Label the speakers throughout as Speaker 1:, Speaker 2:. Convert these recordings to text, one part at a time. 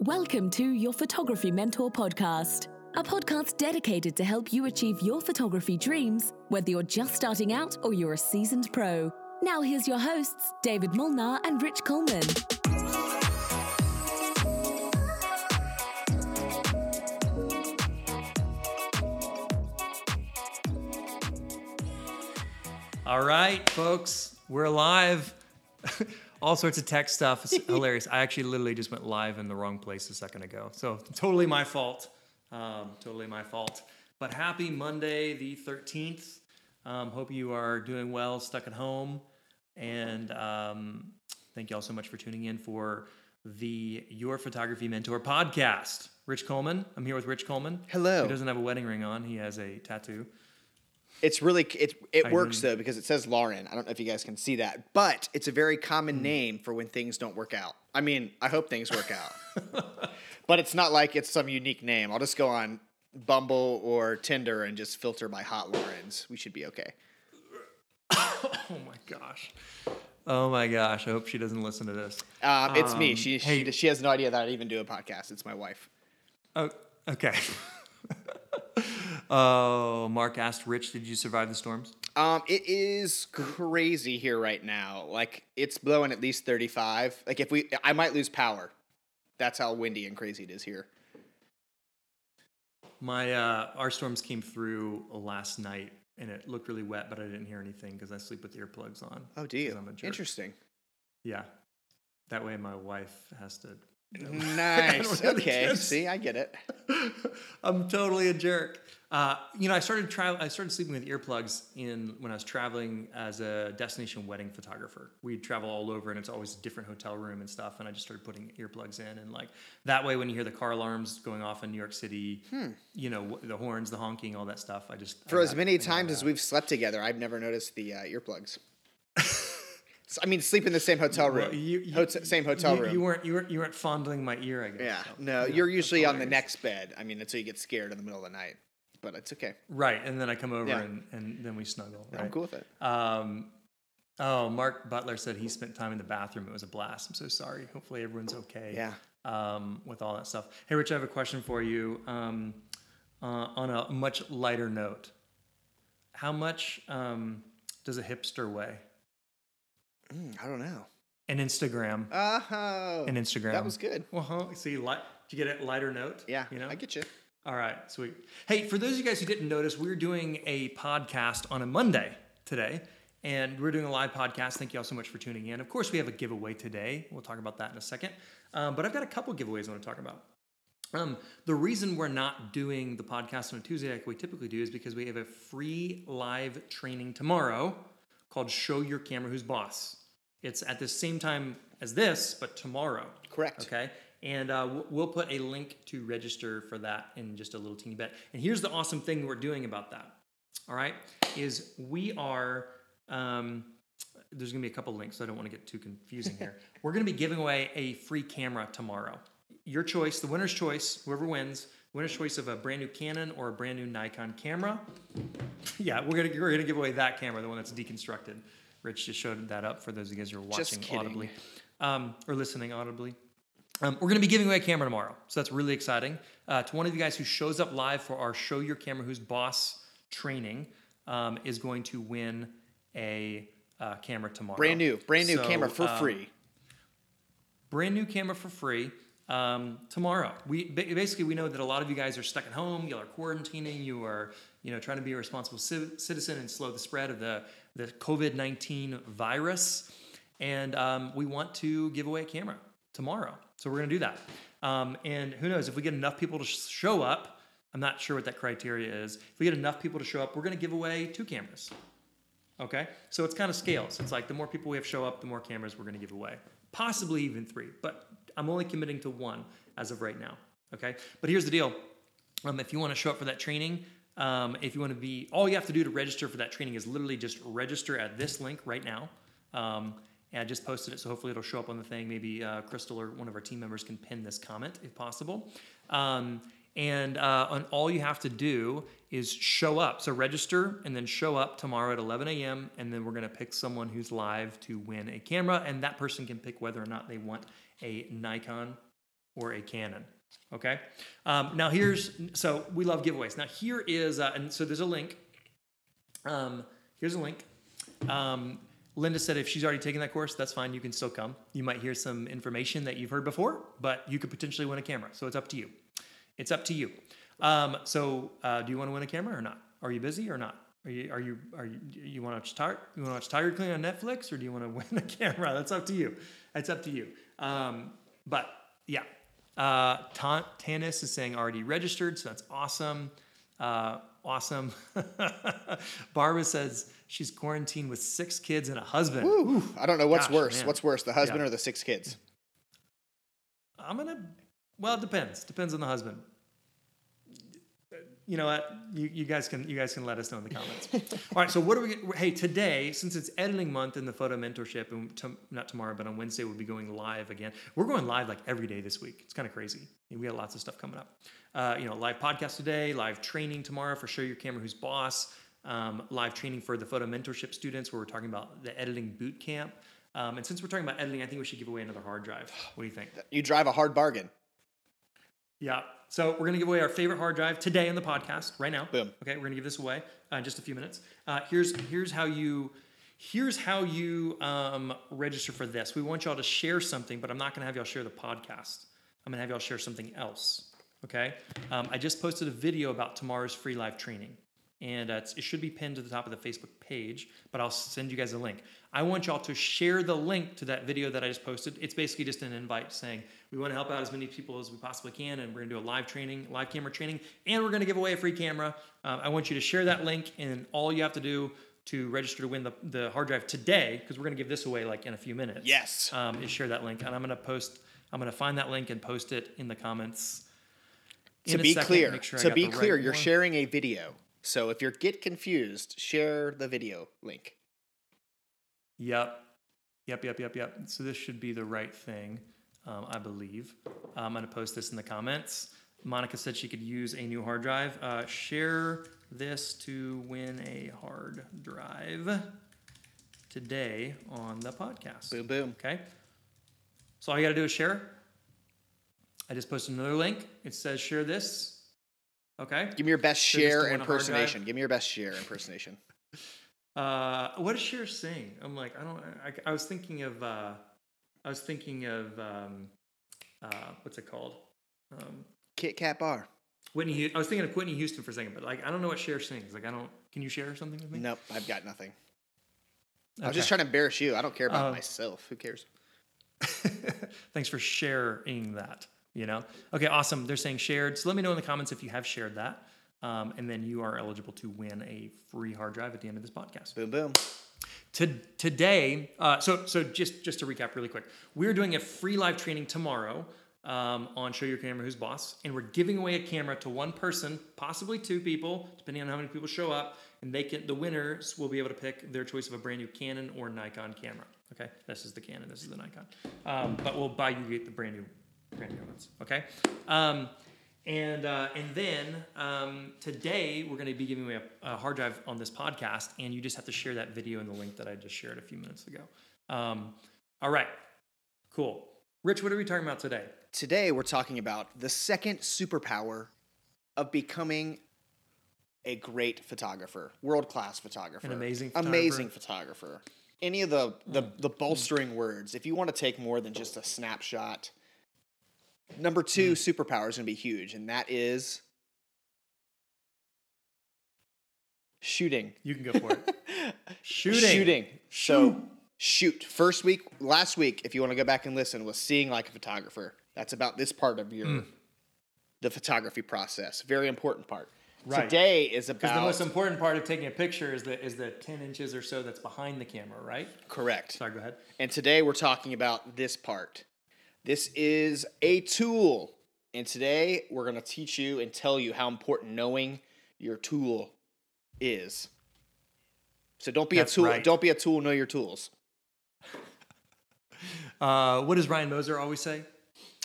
Speaker 1: Welcome to your Photography Mentor podcast, a podcast dedicated to help you achieve your photography dreams, whether you're just starting out or you're a seasoned pro. Now, here's your hosts, David Molnar and Rich Coleman.
Speaker 2: All right, folks, we're live. All sorts of tech stuff. It's hilarious. I actually literally just went live in the wrong place a second ago. So, totally my fault. Um, totally my fault. But happy Monday, the 13th. Um, hope you are doing well, stuck at home. And um, thank you all so much for tuning in for the Your Photography Mentor podcast. Rich Coleman. I'm here with Rich Coleman.
Speaker 3: Hello.
Speaker 2: He doesn't have a wedding ring on, he has a tattoo.
Speaker 3: It's really it it
Speaker 2: I
Speaker 3: works
Speaker 2: didn't-
Speaker 3: though because it says Lauren. I don't know if you guys can see that, but it's a very common name for when things don't work out. I mean, I hope things work out, but it's not like it's some unique name. I'll just go on Bumble or Tinder and just filter by hot Laurens. We should be okay.
Speaker 2: Oh my gosh. Oh my gosh. I hope she doesn't listen to this.
Speaker 3: Um, it's me.
Speaker 2: Um,
Speaker 3: She,
Speaker 2: hey-
Speaker 3: she she has no idea that I even do a podcast. It's my wife.
Speaker 2: Oh, okay. oh, Mark asked Rich, did you survive the storms?
Speaker 3: Um, it is crazy here right now. Like it's blowing at least thirty five. Like if we, I might lose power. That's how windy and crazy it is here.
Speaker 2: My uh, our storms came through last night and it looked really wet, but I didn't hear anything because I sleep with earplugs on.
Speaker 3: Oh, do you?
Speaker 2: 'cause I'm a jerk.
Speaker 3: Interesting.
Speaker 2: Yeah. That way my wife has to.
Speaker 3: Nice.
Speaker 2: really
Speaker 3: okay.
Speaker 2: kiss.
Speaker 3: See, I get it.
Speaker 2: I'm totally a jerk. Uh, you know, I started tra- I started sleeping with earplugs in when I was traveling as a destination wedding photographer. We'd travel all over, and it's always a different hotel room and stuff. And I just started putting earplugs in, and like that way, when you hear the car alarms going off in New York City, you know the horns, the honking, all that stuff. I just
Speaker 3: Hmm. For
Speaker 2: I
Speaker 3: as many times as we've slept together, I've never noticed the uh, earplugs. I mean, sleep in the same hotel room.
Speaker 2: Well, you- you-
Speaker 3: Hot- same hotel
Speaker 2: you,
Speaker 3: room.
Speaker 2: You weren't you weren't you weren't fondling my ear, I guess.
Speaker 3: yeah.
Speaker 2: so.
Speaker 3: No,
Speaker 2: Yeah,
Speaker 3: you're
Speaker 2: that's
Speaker 3: usually on the next bed. I mean, until you get scared in the middle of the night. But it's okay.
Speaker 2: Right, and then I come over
Speaker 3: Yeah.
Speaker 2: and, and then we snuggle. Right?
Speaker 3: I'm cool with it.
Speaker 2: Um, oh, Mark Butler said he spent time in the bathroom. It was a blast. I'm so sorry. Hopefully everyone's okay.
Speaker 3: Yeah.
Speaker 2: Um, with all that stuff. Hey, Rich, I have a question for you. Um, uh, on a much lighter note, how much um, does a hipster weigh?
Speaker 3: Mm, I don't know.
Speaker 2: An Instagram.
Speaker 3: Oh.
Speaker 2: An Instagram.
Speaker 3: That was good.
Speaker 2: Well, huh? See, light. Did you get a lighter note?
Speaker 3: Yeah.
Speaker 2: You know.
Speaker 3: I get you.
Speaker 2: All right, sweet. Hey, for those of you guys who didn't notice, we're doing a podcast on a Monday today, and we're doing a live podcast. Thank you all so much for tuning in. Of course, we have a giveaway today. We'll talk about that in a second. Um, but I've got a couple giveaways I want to talk about. Um, the reason we're not doing the podcast on a Tuesday like we typically do is because we have a free live training tomorrow called Show Your Camera Who's Boss. It's at the same time as this, but tomorrow.
Speaker 3: Correct.
Speaker 2: Okay. And uh, we'll put a link to register for that in just a little teeny bit. And here's the awesome thing we're doing about that. All right, is we are. Um, there's going to be a couple links, so I don't want to get too confusing here. we're going to be giving away a free camera tomorrow. Your choice, the winner's choice, whoever wins, winner's choice of a brand new Canon or a brand new Nikon camera. yeah, we're gonna we're gonna give away that camera, the one that's deconstructed. Rich just showed that up for those of you guys who are watching audibly um, or listening audibly. Um, we're going to be giving away a camera tomorrow, so that's really exciting. Uh, to one of you guys who shows up live for our Show Your Camera Who's Boss training um, is going to win a uh, camera tomorrow.
Speaker 3: Brand new. Brand new
Speaker 2: So,
Speaker 3: camera for
Speaker 2: um,
Speaker 3: free.
Speaker 2: brand new camera for free um, tomorrow. We basically we know that a lot of you guys are stuck at home. You are quarantining. You are you know trying to be a responsible ci- citizen and slow the spread of the the COVID nineteen virus. And um, we want to give away a camera tomorrow, so we're going to do that. Um, and who knows if we get enough people to sh- show up. I'm not sure what that criteria is. If we get enough people to show up, we're going to give away two cameras. Okay, so it's kind of scales. It's like the more people we have show up, the more cameras we're going to give away. Possibly even three, but I'm only committing to one as of right now. Okay, but here's the deal: um, if you want to show up for that training, um, if you want to be, all you have to do to register for that training is literally just register at this link right now. Um, and I just posted it, so hopefully it'll show up on the thing. Maybe uh, Crystal or one of our team members can pin this comment if possible. Um, and uh, and all you have to do is show up. So register and then show up tomorrow at 11 a.m. And then we're going to pick someone who's live to win a camera. And that person can pick whether or not they want a Nikon or a Canon. Okay. Um, now here's so we love giveaways. Now here is uh, and so there's a link. Um, here's a link. Um, Linda said if she's already taken that course, that's fine. You can still come. You might hear some information that you've heard before, but you could potentially win a camera. So it's up to you. It's up to you. Um, so uh, do you want to win a camera or not? Are you busy or not? Are you are you are you you want to watch Tiger you want to watch Tiger King on Netflix or do you want to win a camera? That's up to you. That's up to you. Um, but yeah, uh, Tanis is saying already registered, so that's awesome. Uh, awesome. Barbara says she's quarantined with six kids and a husband.
Speaker 3: Woo. I don't know what's
Speaker 2: Gosh,
Speaker 3: worse.
Speaker 2: man.
Speaker 3: What's worse, the husband
Speaker 2: Yeah.
Speaker 3: or the six kids?
Speaker 2: I'm gonna. Well, it depends. Depends on the husband. You know what? You, you guys can you guys can let us know in the comments. All right. So what are we? Hey, today since it's editing month in the photo mentorship, and to, not tomorrow, but on Wednesday we'll be going live again. We're going live like every day this week. It's kind of crazy. We got lots of stuff coming up. Uh, you know, live podcast today, live training tomorrow for Show Your Camera Who's Boss. Um, live training for the photo mentorship students, where we're talking about the editing boot camp. Um, and since we're talking about editing, I think we should give away another hard drive. What do you think?
Speaker 3: You drive a hard bargain.
Speaker 2: Yeah. So we're gonna give away our favorite hard drive today on the podcast right now.
Speaker 3: Boom.
Speaker 2: Okay, we're gonna give this away uh, in just a few minutes. Uh, here's here's how you here's how you um, register for this. We want y'all to share something, but I'm not gonna have y'all share the podcast. I'm gonna have y'all share something else. Okay. Um, I just posted a video about tomorrow's free live training. And uh, it should be pinned to the top of the Facebook page, but I'll send you guys a link. I want y'all to share the link to that video that I just posted. It's basically just an invite saying we want to help out as many people as we possibly can, and we're going to do a live training, live camera training, and we're going to give away a free camera. Um, I want you to share that link, and all you have to do to register to win the, the hard drive today, because we're going to give this away like in a few minutes.
Speaker 3: Yes.
Speaker 2: Um, is share that link, and I'm going to post. I'm going to find that link and post it in the comments.
Speaker 3: to
Speaker 2: in a
Speaker 3: be
Speaker 2: second,
Speaker 3: clear,
Speaker 2: sure
Speaker 3: to be
Speaker 2: the right
Speaker 3: clear, you're
Speaker 2: one.
Speaker 3: sharing a video. So if you get confused, share the video link.
Speaker 2: Yep. Yep, yep, yep, yep. So this should be the right thing, um, I believe. I'm going to post this in the comments. Monica said she could use a new hard drive. Uh, share this to win a hard drive today on the podcast.
Speaker 3: Boom, boom.
Speaker 2: Okay. So all you got to do is share. I just posted another link. It says share this. Okay.
Speaker 3: Give me your best
Speaker 2: So
Speaker 3: share
Speaker 2: win a hard drive?
Speaker 3: impersonation. Give me your best share impersonation.
Speaker 2: Uh, what does Cher sing? I'm like, I don't. I, I was thinking of. Uh, I was thinking of. Um, uh, what's it called? Um,
Speaker 3: Kit Kat Bar.
Speaker 2: Whitney. I was thinking of Whitney Houston for a second, but like, I don't know what Cher sings. Like, I don't. Can you share something with me?
Speaker 3: Nope, I've got nothing. I was just trying to embarrass you. I don't care about
Speaker 2: Oh.
Speaker 3: myself. Who cares?
Speaker 2: Thanks for sharing that. You know. Okay. Awesome. They're saying shared. So let me know in the comments if you have shared that. Um, and then you are eligible to win a free hard drive at the end of this podcast.
Speaker 3: Boom, boom.
Speaker 2: To, today, uh, so so just just to recap really quick, we're doing a free live training tomorrow um, on Show Your Camera Who's Boss, and we're giving away a camera to one person, possibly two people, depending on how many people show up, and they can the winners will be able to pick their choice of a brand new Canon or Nikon camera. Okay, this is the Canon, this is the Nikon, um, but we'll buy you get the brand new Okay. Um, and uh, and then um, today we're going to be giving away a, a hard drive on this podcast, and you just have to share that video in the link that I just shared a few minutes ago. Um, all right, cool. Rich, what are we talking about today?
Speaker 3: Today we're talking about the second superpower of becoming a great photographer, world class photographer,
Speaker 2: An amazing
Speaker 3: amazing photographer. Any of the the, the bolstering words, if you want to take more than just a snapshot. Number two hmm. superpower is going to be huge, and that is shooting.
Speaker 2: You can go for it. Shooting.
Speaker 3: Shooting. So shoot. First week, last week, if you want to go back and listen, was seeing like a photographer. That's about this part of your hmm. the photography process. Very important part.
Speaker 2: Right.
Speaker 3: Today is about
Speaker 2: Because the most important part of taking a picture is the is the ten inches or so that's behind the camera, right?
Speaker 3: correct.
Speaker 2: Sorry, go ahead.
Speaker 3: And today we're talking about this part. This is a tool. And today we're going to teach you and tell you how important knowing your tool is. So don't be
Speaker 2: That's
Speaker 3: a tool.
Speaker 2: right.
Speaker 3: Don't be a tool. Know your tools.
Speaker 2: Uh, what does Ryan Moser always say?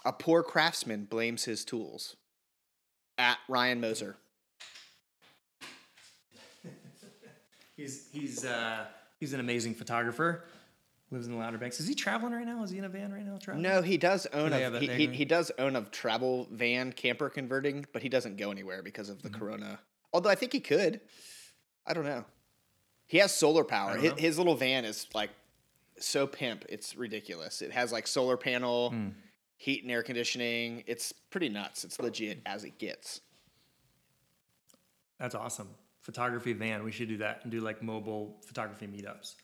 Speaker 3: A poor craftsman blames his tools. At Ryan Moser.
Speaker 2: He's he's uh, he's an amazing photographer. Lives in the Outer Banks. Is he traveling right now? Is he in a van right now? Traveling?
Speaker 3: No, he does own a he, he, he does own a travel van camper converting, but he doesn't go anywhere because of the
Speaker 2: Mm-hmm.
Speaker 3: corona. Although I think he could. I don't know. He has solar power. His, his little van is like so pimp. It's ridiculous. It has like solar panel,
Speaker 2: Hmm.
Speaker 3: heat and air conditioning. It's pretty nuts. It's legit as it gets.
Speaker 2: That's awesome. Photography van. We should do that and do like mobile photography meetups.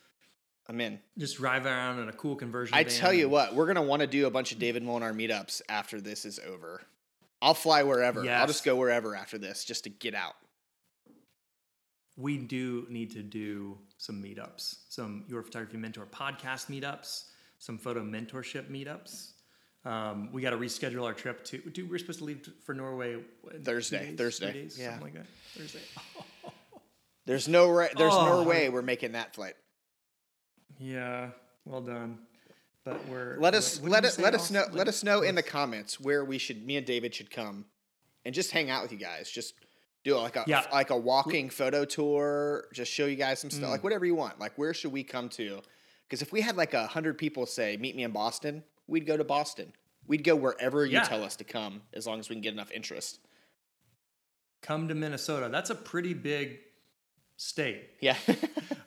Speaker 3: I'm in.
Speaker 2: Just drive around in a cool conversion.
Speaker 3: I
Speaker 2: van
Speaker 3: tell you what, we're gonna want to do a bunch of David Molnar meetups after this is over. I'll fly wherever. I'll just go wherever after this just to get out.
Speaker 2: we do need to do some meetups, some Your Photography Mentor podcast meetups, some photo mentorship meetups. Um, we got to reschedule our trip to. Dude, we're supposed to leave for Norway what, in two
Speaker 3: Thursday,
Speaker 2: days,
Speaker 3: Thursday,
Speaker 2: three days,
Speaker 3: yeah.
Speaker 2: something like that. Thursday.
Speaker 3: There's no ra- there's no
Speaker 2: Oh.
Speaker 3: way we're making that flight.
Speaker 2: Yeah, well done. But we're
Speaker 3: Let us let it let us know
Speaker 2: Austin?
Speaker 3: let us know in the comments where we should me and David should come and just hang out with you guys. Just do like a
Speaker 2: Yeah.
Speaker 3: like a walking photo tour. Just show you guys some
Speaker 2: Mm.
Speaker 3: stuff, like whatever you want. Like where should we come to? Because if we had like a hundred people say meet me in Boston, we'd go to Boston. We'd go wherever you
Speaker 2: Yeah.
Speaker 3: tell us to come, as long as we can get enough interest.
Speaker 2: come to Minnesota. That's a pretty big state.
Speaker 3: Yeah.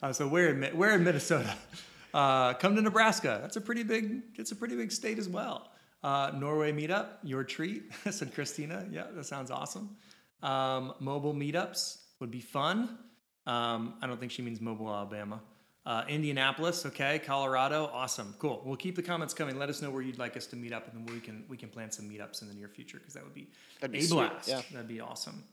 Speaker 2: Uh, so we're in, we're in Minnesota. Uh, come to Nebraska. That's a pretty big. It's a pretty big state as well. Uh, Norway meetup, your treat, said Christina. Yeah, that sounds awesome. Um, mobile meetups would be fun. Um, I don't think she means mobile Alabama. Uh, Indianapolis, okay. Colorado, awesome, cool. We'll keep the comments coming. Let us know where you'd like us to meet up, and then we can we can plan some meetups in the near future because that would be
Speaker 3: That'd be
Speaker 2: a
Speaker 3: sweet,
Speaker 2: blast.
Speaker 3: yeah.
Speaker 2: That'd be awesome.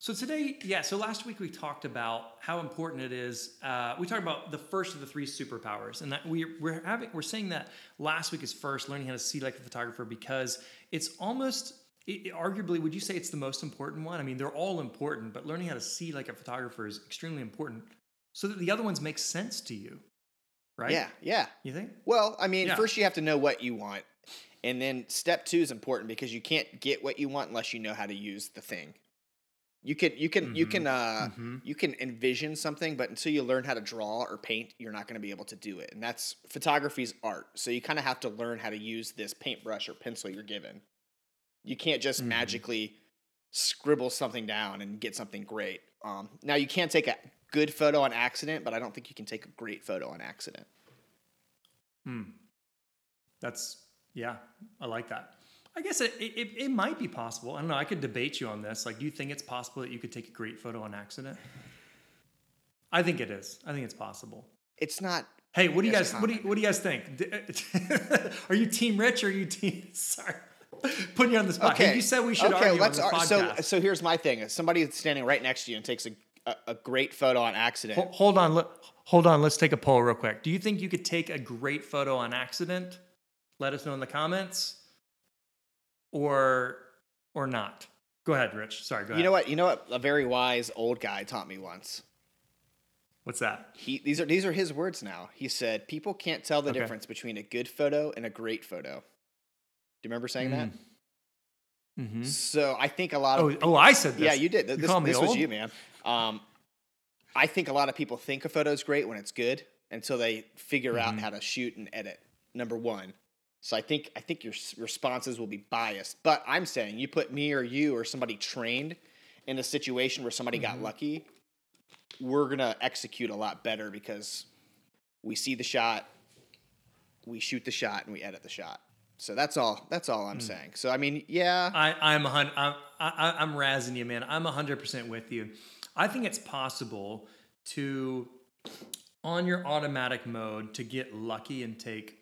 Speaker 2: So today, yeah. So last week we talked about how important it is. Uh, we talked about the first of the three superpowers, and that we we're having we're saying that last week is first, learning how to see like a photographer because it's almost. It, arguably, would you say it's the most important one? I mean, they're all important, but learning how to see like a photographer is extremely important, so that the other ones make sense to you, right?
Speaker 3: Yeah, yeah.
Speaker 2: You think?
Speaker 3: Well, I mean,
Speaker 2: Yeah.
Speaker 3: first you have to know what you want. And then step two is important because you can't get what you want unless you know how to use the thing. You can you can you can uh
Speaker 2: Mhm.
Speaker 3: you can envision something, but until you learn how to draw or paint, you're not going to be able to do it. And that's photography's art. So you kind of have to learn how to use this paintbrush or pencil you're given. You can't just
Speaker 2: Mhm.
Speaker 3: magically scribble something down and get something great. Um, now you can take a good photo on accident, but I don't think you can take a great photo on accident.
Speaker 2: Hmm. That's yeah, I like that. I guess it, it it might be possible. I don't know. I could debate you on this. Like, do you think it's possible that you could take a great photo on accident? I think it is. I think it's possible.
Speaker 3: It's not
Speaker 2: Hey, what do you guys what do you, what do you guys think? Are you team Rich or are you team? Sorry, putting you on the spot. Hey, you said we should
Speaker 3: okay,
Speaker 2: argue
Speaker 3: let's
Speaker 2: on this
Speaker 3: so
Speaker 2: podcast.
Speaker 3: so here's my thing. If somebody standing right next to you and takes a a, a great photo on accident,
Speaker 2: Ho- hold on, hold on. Let's take a poll real quick. Do you think you could take a great photo on accident? Let us know in the comments, or or not. Go ahead, Rich. Sorry. Go ahead.
Speaker 3: you know what? You know what? A very wise old guy taught me once.
Speaker 2: What's that?
Speaker 3: He these are these are his words now. He said, "People can't tell the
Speaker 2: Okay.
Speaker 3: difference between a good photo and a great photo." Do you remember saying that?
Speaker 2: Mm-hmm.
Speaker 3: So I think a lot of
Speaker 2: Oh, oh, I said this.
Speaker 3: yeah, you did. This,
Speaker 2: me
Speaker 3: this was you, man. Um, I think a lot of people think a photo is great when it's good until they figure out
Speaker 2: Mhm.
Speaker 3: how to shoot and edit. Number one. So I think I think your responses will be biased. But I'm saying you put me or you or somebody trained in a situation where somebody
Speaker 2: Mm-hmm.
Speaker 3: got lucky, we're gonna execute a lot better because we see the shot, we shoot the shot, and we edit the shot. So that's all. That's all
Speaker 2: Mm.
Speaker 3: I'm saying. So I mean, yeah,
Speaker 2: I, I'm a hun- I'm, I, I'm razzing you, man. I'm hundred percent with you. I think it's possible to, on your automatic mode, to get lucky and take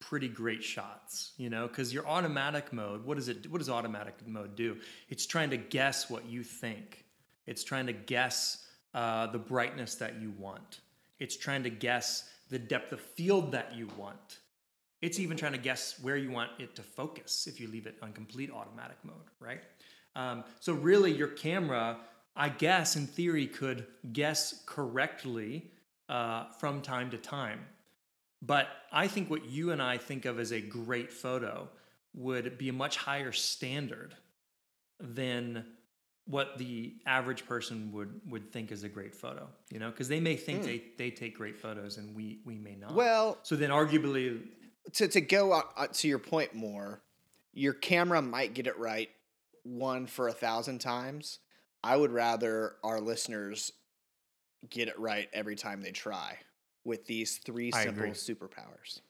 Speaker 2: pretty great shots. You know, because your automatic mode, what does it? What does automatic mode do? It's trying to guess what you think. It's trying to guess uh, the brightness that you want. It's trying to guess the depth of field that you want. It's even trying to guess where you want it to focus if you leave it on complete automatic mode, right? Um, so, really, your camera, I guess, in theory, could guess correctly uh, from time to time. But I think what you and I think of as a great photo would be a much higher standard than what the average person would would think is a great photo, you know, because they may think they, they take great photos and we we may not.
Speaker 3: Well-
Speaker 2: so then arguably,
Speaker 3: to to go on, uh, to your point more, your camera might get it right one for a thousand times. I would rather our listeners get it right every time they try with these three simple superpowers.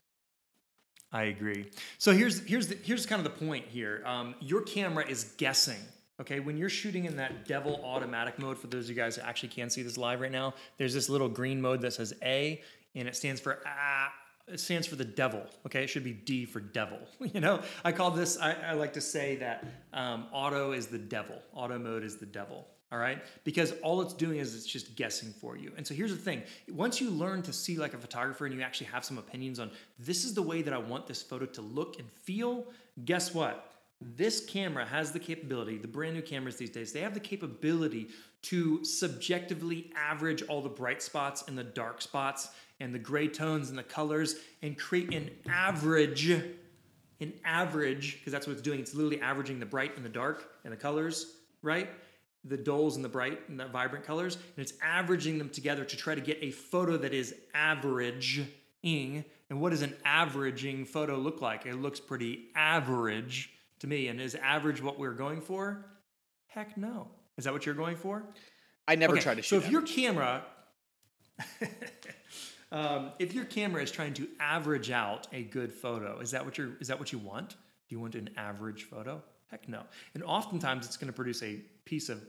Speaker 2: I agree. So here's here's the, here's kind of the point here. Um, your camera is guessing. Okay, when you're shooting in that devil automatic mode, for those of you guys that actually can't see this live right now, there's this little green mode that says A, and it stands for ah. It stands for the devil. Okay, it should be D for devil. You know, I call this. I, I like to say that um, auto is the devil. Auto mode is the devil. All right, because all it's doing is it's just guessing for you. And so here's the thing: once you learn to see like a photographer and you actually have some opinions on this is the way that I want this photo to look and feel. Guess what? This camera has the capability, the brand new cameras these days, they have the capability to subjectively average all the bright spots and the dark spots and the gray tones and the colors and create an average, an average, because that's what it's doing. It's literally averaging the bright and the dark and the colors, right? The dulls and the bright and the vibrant colors, and it's averaging them together to try to get a photo that is averaging. And what does an averaging photo look like? It looks pretty average to me. And is average what we're going for? Heck no. Is that what you're going for?
Speaker 3: I never
Speaker 2: Okay,
Speaker 3: try to shoot.
Speaker 2: So if your camera, um, if your camera is trying to average out a good photo, is that what you're? Is that what you want? Do you want an average photo? Heck no. And oftentimes it's going to produce a piece of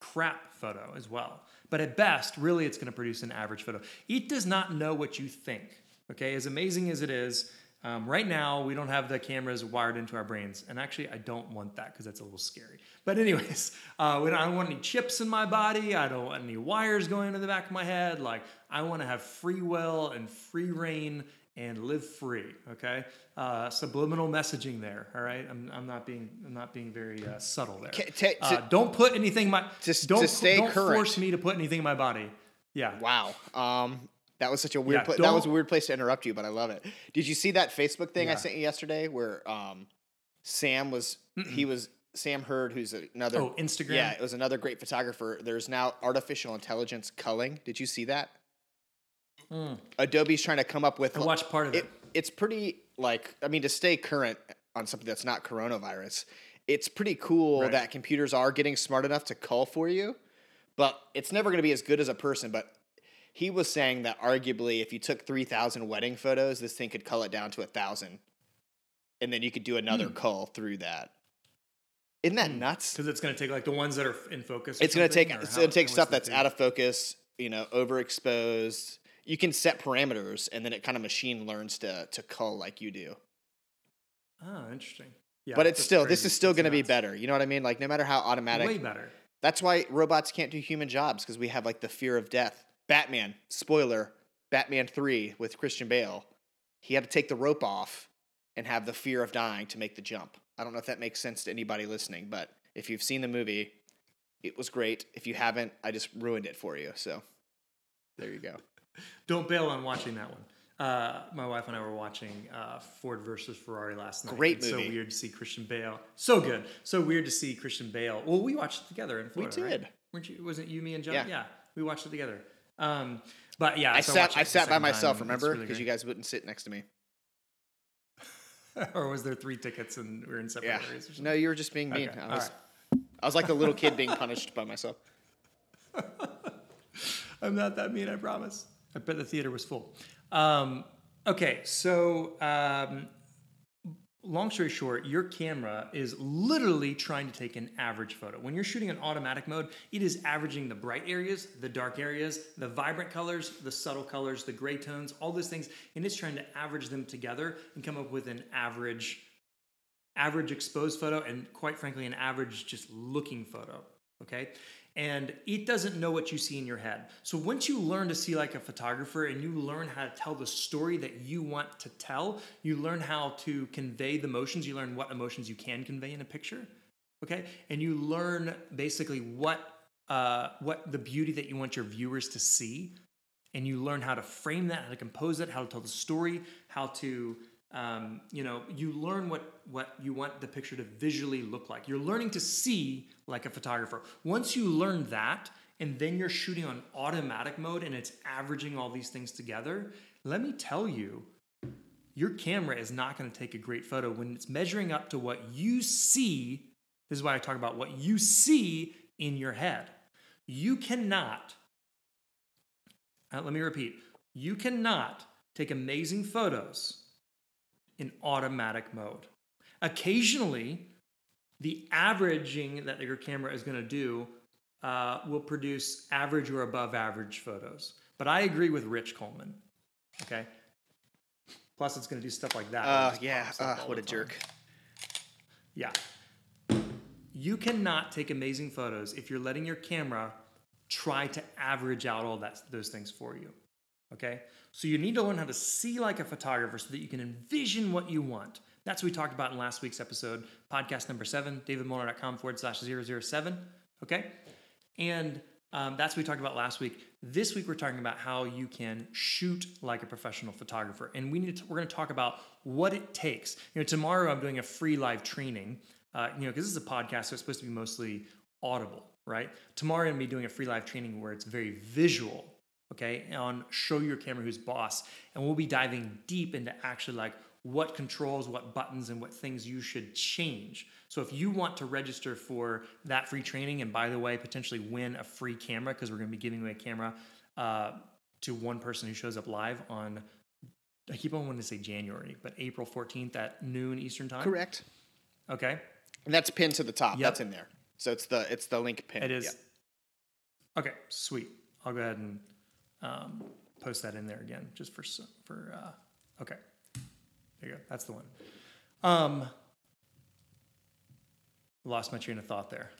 Speaker 2: crap photo as well. But at best, really, it's going to produce an average photo. It does not know what you think. Okay, as amazing as it is, um, right now we don't have the cameras wired into our brains, and actually, I don't want that because that's a little scary. But anyways, uh, I don't want any chips in my body. I don't want any wires going into the back of my head. Like I want to have free will and free reign and live free. Okay, uh, subliminal messaging there. All right, I'm, I'm not being I'm not being very uh, subtle there.
Speaker 3: Ca- ta-
Speaker 2: Uh, don't put anything in my
Speaker 3: To-
Speaker 2: don't
Speaker 3: to stay
Speaker 2: don't
Speaker 3: current.
Speaker 2: force me to put anything in my body. Yeah.
Speaker 3: Wow. Um, that was such a weird.
Speaker 2: Yeah,
Speaker 3: pla- that was a weird place to interrupt you, but I love it. Did you see that Facebook thing I sent you yesterday, where um, Sam was he was Sam Hurd, who's another
Speaker 2: Oh, Instagram?
Speaker 3: Yeah, it was another great photographer. There's now artificial intelligence culling. Did you see that? Adobe's trying to come up with.
Speaker 2: Hmm. I watched part of it.
Speaker 3: It's pretty like I mean to stay current on something that's not coronavirus. It's pretty cool
Speaker 2: Right.
Speaker 3: that computers are getting smart enough to cull for you, but it's never going to be as good as a person. But he was saying that arguably, if you took three thousand wedding photos, this thing could cull it down to a thousand, and then you could do another
Speaker 2: Hmm.
Speaker 3: cull through that. Isn't that nuts?
Speaker 2: Because it's going to take like the ones that are in focus.
Speaker 3: It's going to take it's going to take stuff that's out of focus, you know, overexposed. You can set parameters, and then it kind of machine learns to to cull like you do.
Speaker 2: Oh, interesting. Yeah,
Speaker 3: but it's still this is still going to be better. You know what I mean? Like no matter how automatic.
Speaker 2: Way better.
Speaker 3: That's why robots can't do human jobs because we have like the fear of death. Batman, spoiler, Batman 3 with Christian Bale. He had to take the rope off and have the fear of dying to make the jump. I don't know if that makes sense to anybody listening, but if you've seen the movie, it was great. If you haven't, I just ruined it for you. So there you go.
Speaker 2: Don't bail on watching that one. Uh, my wife and I were watching uh, Ford versus Ferrari last night.
Speaker 3: Great
Speaker 2: It's
Speaker 3: movie.
Speaker 2: So weird to see Christian Bale. So good. So weird to see Christian Bale. Well, we watched it together in Florida. right?
Speaker 3: did.
Speaker 2: Weren't you? Wasn't you, me, and John?
Speaker 3: Yeah.
Speaker 2: we watched it together. Um, but yeah,
Speaker 3: I
Speaker 2: so
Speaker 3: sat I sat by myself,
Speaker 2: it's
Speaker 3: remember?
Speaker 2: really
Speaker 3: Because you guys wouldn't sit next to me.
Speaker 2: or was there three tickets and we were in separate
Speaker 3: Yeah.
Speaker 2: areas? Or something?
Speaker 3: No, you were just being mean.
Speaker 2: Okay,
Speaker 3: I was
Speaker 2: right.
Speaker 3: I was like the little kid being punished by myself.
Speaker 2: I'm not that mean, I promise. I bet the theater was full. Um, okay, so um, long story short, your camera is literally trying to take an average photo. When you're shooting in automatic mode, it is averaging the bright areas, the dark areas, the vibrant colors, the subtle colors, the gray tones, all those things, and it's trying to average them together and come up with an average average exposed photo and quite frankly an average just looking photo okay and it doesn't know what you see in your head. So once you learn to see like a photographer and you learn how to tell the story that you want to tell you learn how to convey the emotions you learn what emotions you can convey in a picture okay? And you learn basically what uh, what the beauty that you want your viewers to see and you learn how to frame that how to compose it how to tell the story how to um, you know, you learn what what you want the picture to visually look like. You're learning to see like a photographer. Once you learn that, and then you're shooting on automatic mode, and it's averaging all these things together. Let me tell you, your camera is not going to take a great photo when it's measuring up to what you see. This is why I talk about what you see in your head. You cannot, uh, let me repeat, you cannot take amazing photos in automatic mode. Occasionally, the averaging that your camera is going to do uh, will produce average or above average photos. But I agree with Rich Coleman. Okay. Plus, it's going to do stuff like that.
Speaker 3: Uh, yeah. Uh, what a
Speaker 2: time.
Speaker 3: jerk.
Speaker 2: Yeah. You cannot take amazing photos if you're letting your camera try to average out all that those things for you. Okay? So you need to learn how to see like a photographer so that you can envision what you want. That's what we talked about in last week's episode, podcast number seven, davidmolnar.com forward slash 007. Okay? And um, that's what we talked about last week. This week we're talking about how you can shoot like a professional photographer, and we need to, we're going to talk about what it takes. You know, tomorrow I'm doing a free live training. Uh, you know, because this is a podcast, so it's supposed to be mostly audible, right? Tomorrow I'm going to be doing a free live training where it's very visual, okay, on show your camera who's boss, and we'll be diving deep into actually like what controls, what buttons, and what things you should change. So if you want to register for that free training, and by the way, potentially win a free camera because we're going to be giving away a camera uh, to one person who shows up live on. I keep on wanting to say January, but April 14th at noon Eastern time.
Speaker 3: Correct.
Speaker 2: Okay.
Speaker 3: And that's pinned to the top.
Speaker 2: Yep.
Speaker 3: That's in there. So it's the it's the link pin.
Speaker 2: It is.
Speaker 3: Yep.
Speaker 2: Okay, sweet. I'll go ahead and um, post that in there again, just for for. Uh, okay, there you go. That's the one. Um, lost my train of thought there.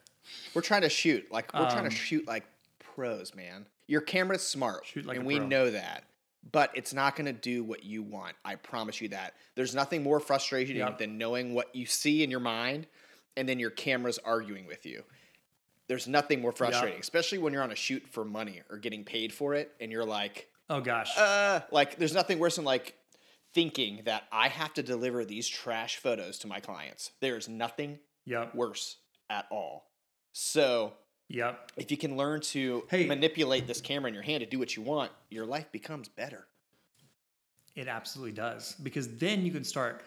Speaker 3: We're trying to shoot like we're trying
Speaker 2: Um,
Speaker 3: to shoot like pros, man. Your camera's smart,
Speaker 2: Shoot like
Speaker 3: and we
Speaker 2: pro.
Speaker 3: know that. But it's not going to do what you want. I promise you that. There's nothing more frustrating
Speaker 2: Yep.
Speaker 3: than knowing what you see in your mind, and then your camera's arguing with you. There's nothing more frustrating, especially when you're on a shoot for money or getting paid for it, and you're like,
Speaker 2: Oh gosh.
Speaker 3: uh, like there's nothing worse than like thinking that I have to deliver these trash photos to my clients. There's nothing
Speaker 2: yep.
Speaker 3: worse at all. So
Speaker 2: Yep.
Speaker 3: if you can learn to
Speaker 2: Hey.
Speaker 3: manipulate this camera in your hand to do what you want, your life becomes better.
Speaker 2: It absolutely does. Because then you can start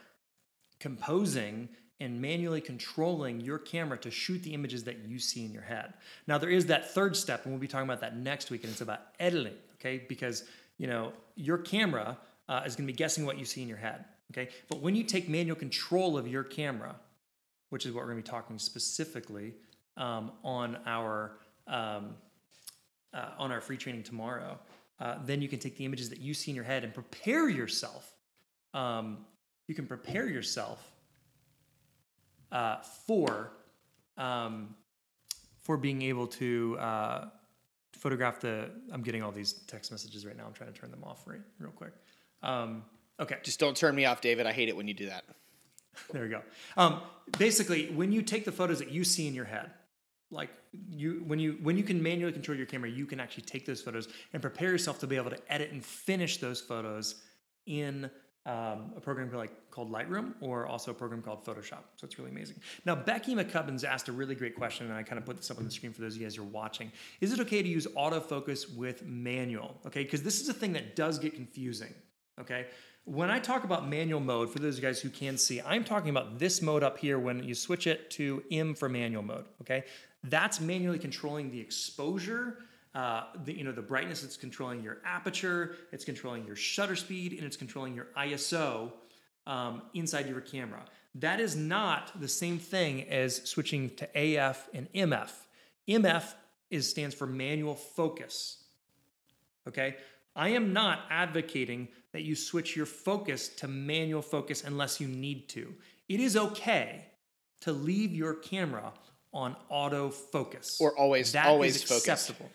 Speaker 2: composing and manually controlling your camera to shoot the images that you see in your head. Now there is that third step, and we'll be talking about that next week, and it's about editing, okay? Because you know your camera uh, is going to be guessing what you see in your head, okay? But when you take manual control of your camera, which is what we're going to be talking specifically um, on our um, uh, on our free training tomorrow, uh, then you can take the images that you see in your head and prepare yourself. Um, you can prepare yourself uh, for um, for being able to uh, photograph the. I'm getting all these text messages right now. I'm trying to turn them off right real quick. Um, okay,
Speaker 3: Just don't turn me off, David. I hate it when you do that.
Speaker 2: there we go. Um, basically, when you take the photos that you see in your head, like you when you when you can manually control your camera, you can actually take those photos and prepare yourself to be able to edit and finish those photos in um, a program like called Lightroom or also a program called Photoshop. So it's really amazing. Now Becky McCubbins asked a really great question, and I kind of put this up on the screen for those of you guys who are watching. Is it okay to use autofocus with manual? Okay, because this is a thing that does get confusing. Okay. When I talk about manual mode, for those of you guys who can see, I'm talking about this mode up here when you switch it to M for manual mode. Okay. That's manually controlling the exposure, uh, the, you know, the brightness, it's controlling your aperture, it's controlling your shutter speed, and it's controlling your ISO um, inside your camera. That is not the same thing as switching to AF and MF. MF is, stands for manual focus. Okay? I am not advocating that you switch your focus to manual focus unless you need to. It is okay to leave your camera on autofocus.
Speaker 3: Or always-
Speaker 2: That
Speaker 3: always
Speaker 2: is acceptable.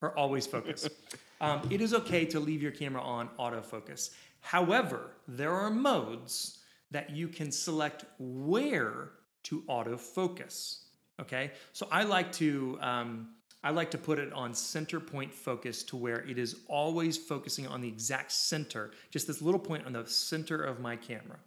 Speaker 2: Or always focus. Um, it is okay to leave your camera on autofocus. However, there are modes that you can select where to autofocus. Okay, so I like to um, I like to put it on center point focus to where it is always focusing on the exact center, just this little point on the center of my camera.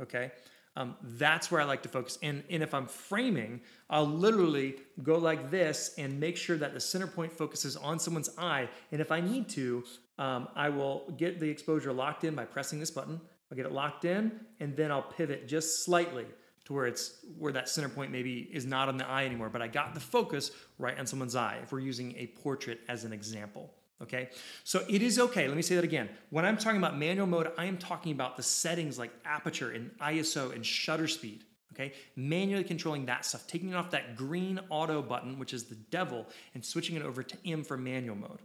Speaker 2: Okay? Um, that's where I like to focus. And, and if I'm framing, I'll literally go like this and make sure that the center point focuses on someone's eye. And if I need to, um, I will get the exposure locked in by pressing this button. I'll get it locked in, and then I'll pivot just slightly to where it's where that center point maybe is not on the eye anymore, but I got the focus right on someone's eye. If we're using a portrait as an example. Okay, so it is okay. Let me say that again. When I'm talking about manual mode, I am talking about the settings like aperture and ISO and shutter speed. Okay, manually controlling that stuff, taking off that green auto button, which is the devil, and switching it over to M for manual mode.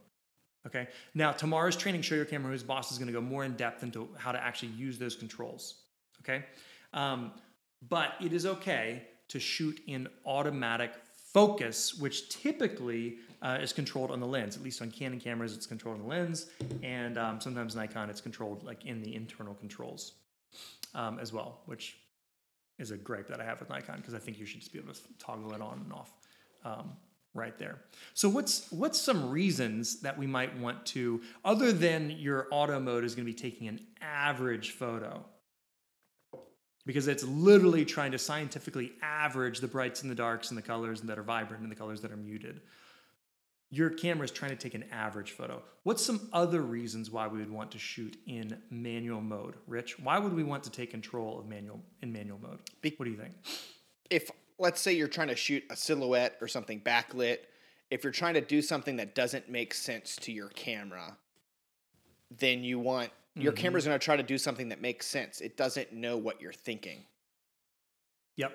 Speaker 2: Okay, now tomorrow's training, show your camera who's boss is going to go more in depth into how to actually use those controls. Okay, um, but it is okay to shoot in automatic focus, which typically uh, is controlled on the lens. At least on Canon cameras, it's controlled on the lens, and um, sometimes Nikon, it's controlled like in the internal controls um, as well, which is a gripe that I have with Nikon because I think you should just be able to toggle it on and off um, right there. So what's what's some reasons that we might want to, other than your auto mode is going to be taking an average photo, because it's literally trying to scientifically average the brights and the darks and the colors that are vibrant and the colors that are muted. Your camera is trying to take an average photo. What's some other reasons why we would want to shoot in manual mode, Rich? Why would we want to take control of manual in manual mode? what do you think?
Speaker 3: If let's say you're trying to shoot a silhouette or something backlit, if you're trying to do something that doesn't make sense to your camera, then you want your
Speaker 2: Mhm.
Speaker 3: camera's going to try to do something that makes sense. It doesn't know what you're thinking.
Speaker 2: Yep.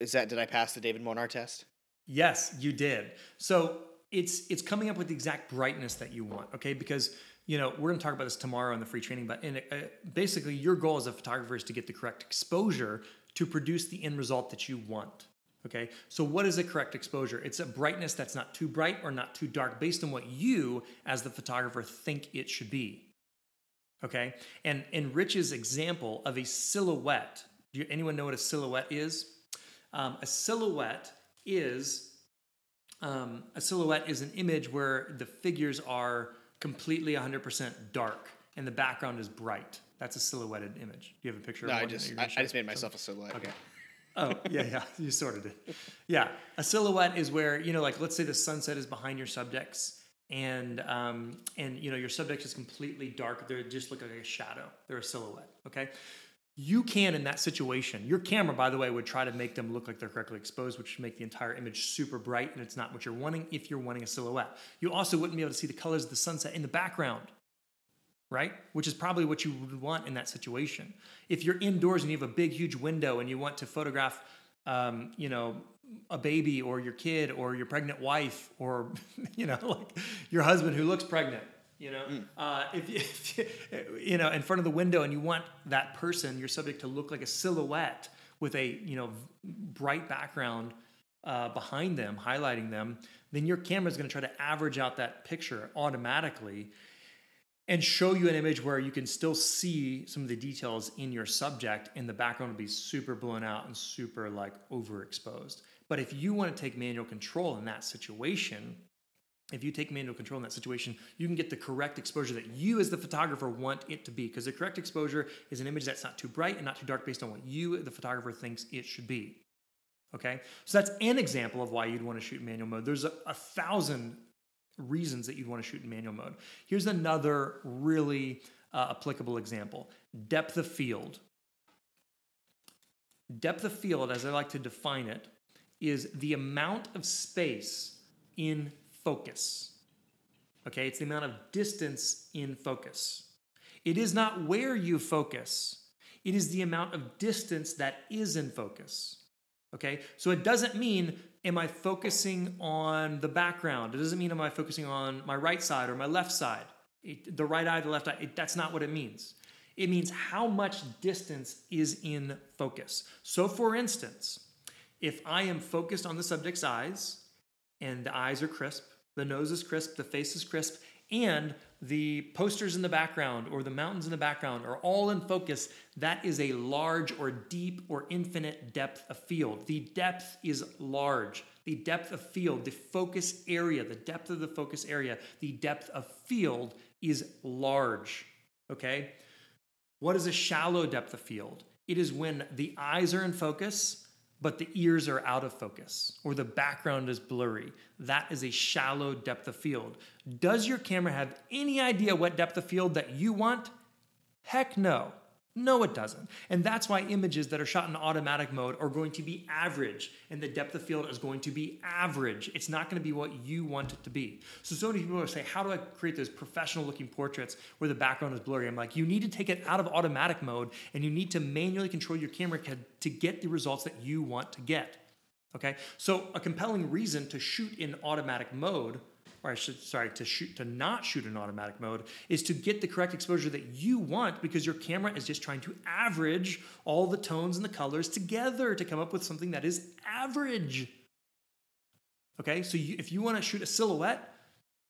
Speaker 3: Is that did I pass the David Molnar test?
Speaker 2: Yes, you did. So it's it's coming up with the exact brightness that you want, okay? Because you know we're going to talk about this tomorrow in the free training, but in uh, basically your goal as a photographer is to get the correct exposure to produce the end result that you want. Okay, so what is a correct exposure? It's a brightness that's not too bright or not too dark based on what you, as the photographer, think it should be. Okay, and in Rich's example of a silhouette, do you, anyone know what a silhouette is? Um, a silhouette is um, a silhouette is an image where the figures are completely 100% dark and the background is bright. That's a silhouetted image. Do you have a picture?
Speaker 3: No,
Speaker 2: of
Speaker 3: I just I. I just made myself a silhouette.
Speaker 2: Okay. Oh, yeah, yeah. You sorted it. Yeah. A silhouette is where, you know, like let's say the sunset is behind your subjects and um, and you know your subject is completely dark. They just look like a shadow. They're a silhouette. Okay. You can in that situation. Your camera, by the way, would try to make them look like they're correctly exposed, which would make the entire image super bright, and it's not what you're wanting if you're wanting a silhouette. You also wouldn't be able to see the colors of the sunset in the background right? Which is probably what you would want in that situation. If you're indoors and you have a big, huge window and you want to photograph, um, you know, a baby or your kid or your pregnant wife or, you know, like your husband who looks pregnant, you know, uh, if, you, if you, you know, in front of the window and you want that person, your subject to look like a silhouette with a, you know, bright background uh, behind them, highlighting them, then your camera is going to try to average out that picture automatically and show you an image where you can still see some of the details in your subject and the background will be super blown out and super like overexposed. But if you want to take manual control in that situation, if you take manual control in that situation, you can get the correct exposure that you as the photographer want it to be because the correct exposure is an image that's not too bright and not too dark based on what you the photographer thinks it should be. Okay? So that's an example of why you'd want to shoot manual mode. There's a, a thousand reasons that you'd want to shoot in manual mode. Here's another really uh, applicable example depth of field. Depth of field, as I like to define it, is the amount of space in focus. Okay, it's the amount of distance in focus. It is not where you focus, it is the amount of distance that is in focus. Okay, so it doesn't mean am I focusing on the background? It doesn't mean am I focusing on my right side or my left side, it, the right eye, the left eye. It, that's not what it means. It means how much distance is in focus. So, for instance, if I am focused on the subject's eyes and the eyes are crisp, the nose is crisp, the face is crisp, and the posters in the background or the mountains in the background are all in focus, that is a large or deep or infinite depth of field. The depth is large. The depth of field, the focus area, the depth of the focus area, the depth of field is large. Okay? What is a shallow depth of field? It is when the eyes are in focus, but the ears are out of focus or the background is blurry. That is a shallow depth of field. Does your camera have any idea what depth of field that you want? Heck no. No, it doesn't. And that's why images that are shot in automatic mode are going to be average, and the depth of field is going to be average. It's not going to be what you want it to be. So, so many people are saying, How do I create those professional looking portraits where the background is blurry? I'm like, You need to take it out of automatic mode, and you need to manually control your camera to get the results that you want to get. Okay? So, a compelling reason to shoot in automatic mode or I should sorry to shoot to not shoot in automatic mode is to get the correct exposure that you want because your camera is just trying to average all the tones and the colors together to come up with something that is average. Okay, so you, if you want to shoot a silhouette,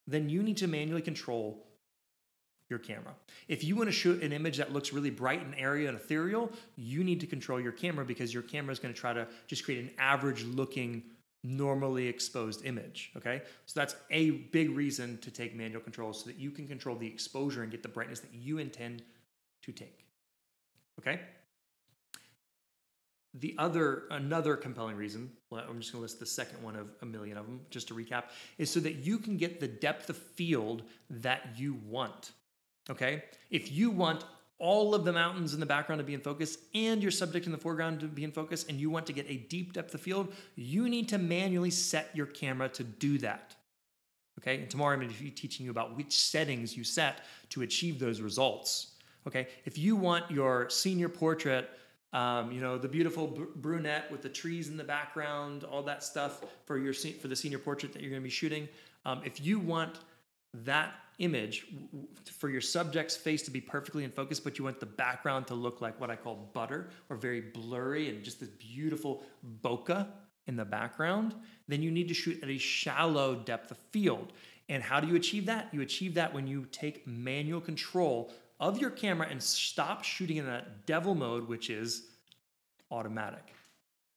Speaker 2: then you need to manually control your camera. If you want to shoot an image that looks really bright and airy and ethereal, you need to control your camera because your camera is going to try to just create an average looking normally exposed image. Okay, so that's a big reason to take manual controls so that you can control the exposure and get the brightness that you intend to take. Okay. The other, another compelling reason, well, I'm just to list the second one of a million of them, just to recap, is so that you can get the depth of field that you want. Okay? If you want all of the mountains in the background to be in focus and your subject in the foreground to be in focus and you want to get a deep depth of field, you need to manually set your camera to do that. Okay, and tomorrow I'm going to be teaching you about which settings you set to achieve those results. Okay, if you want your senior portrait, um, you know, the beautiful br- brunette with the trees in the background, all that stuff for your for the senior portrait that you're going to be shooting. Um, if you want that image for your subject's face to be perfectly in focus, but you want the background to look like what I call butter or very blurry and just this beautiful bokeh in the background, then you need to shoot at a shallow depth of field. And how do you achieve that? You achieve that when you take manual control of your camera and stop shooting in that devil mode, which is automatic.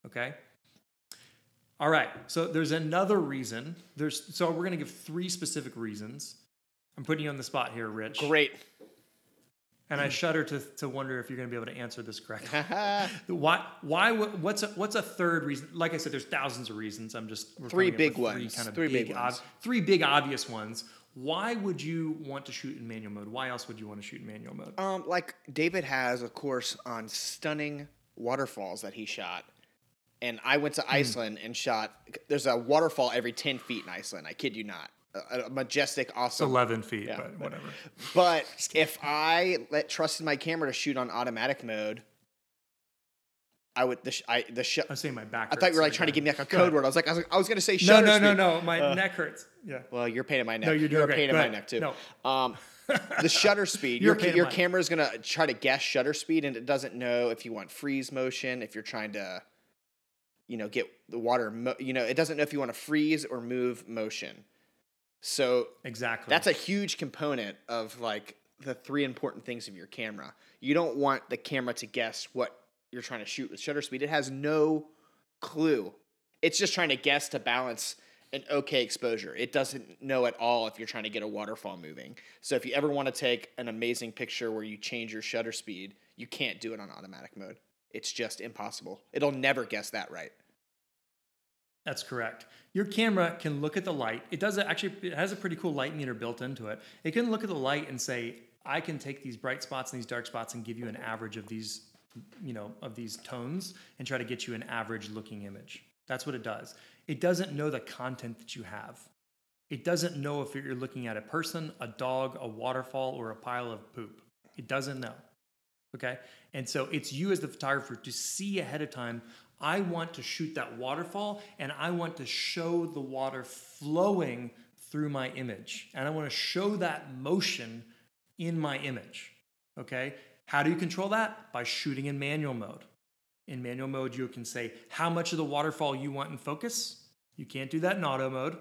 Speaker 2: Okay? All right, so there's another reason. There's so we're going to give three specific reasons I'm putting you on the spot here, Rich.
Speaker 3: Great.
Speaker 2: And I shudder to, to wonder if you're going to be able to answer this correctly. why? Why? What's a, what's a third reason? Like I said, there's thousands of reasons. I'm just
Speaker 3: three big ones. Three kind of three big, big ones. Ob,
Speaker 2: three big obvious ones. Why would you want to shoot in manual mode? Why else would you want to shoot in manual mode?
Speaker 3: Um, like David has a course on stunning waterfalls that he shot, and I went to hmm. Iceland and shot. There's a waterfall every ten feet in Iceland. I kid you not a, majestic, awesome.
Speaker 2: It's 11 feet, yeah, but whatever.
Speaker 3: But if I let trusted my camera to shoot on automatic mode, I would the sh- I the sh-
Speaker 2: I'm saying my back.
Speaker 3: I thought you were like trying to give me like a code word. I was like I was, I was going to say shutter.
Speaker 2: no, no, no, no. My uh, neck hurts. Yeah.
Speaker 3: Well, you're pain in my neck.
Speaker 2: No, you're doing
Speaker 3: you're
Speaker 2: great.
Speaker 3: pain in my neck too. No. Um, the shutter speed. your your camera is going to try to guess shutter speed, and it doesn't know if you want freeze motion, if you're trying to, you know, get the water. Mo- you know, it doesn't know if you want to freeze or move motion. So
Speaker 2: exactly,
Speaker 3: that's a huge component of like the three important things of your camera. You don't want the camera to guess what you're trying to shoot with shutter speed. It has no clue. It's just trying to guess to balance an okay exposure. It doesn't know at all if you're trying to get a waterfall moving. So if you ever want to take an amazing picture where you change your shutter speed, you can't do it on automatic mode. It's just impossible. It'll never guess that right.
Speaker 2: That's correct. Your camera can look at the light. It does actually it has a pretty cool light meter built into it. It can look at the light and say, I can take these bright spots and these dark spots and give you an average of these, you know, of these tones and try to get you an average looking image. That's what it does. It doesn't know the content that you have. It doesn't know if you're looking at a person, a dog, a waterfall, or a pile of poop. It doesn't know. Okay? And so it's you as the photographer to see ahead of time I want to shoot that waterfall and I want to show the water flowing through my image. And I want to show that motion in my image. Okay? How do you control that? By shooting in manual mode. In manual mode, you can say how much of the waterfall you want in focus. You can't do that in auto mode.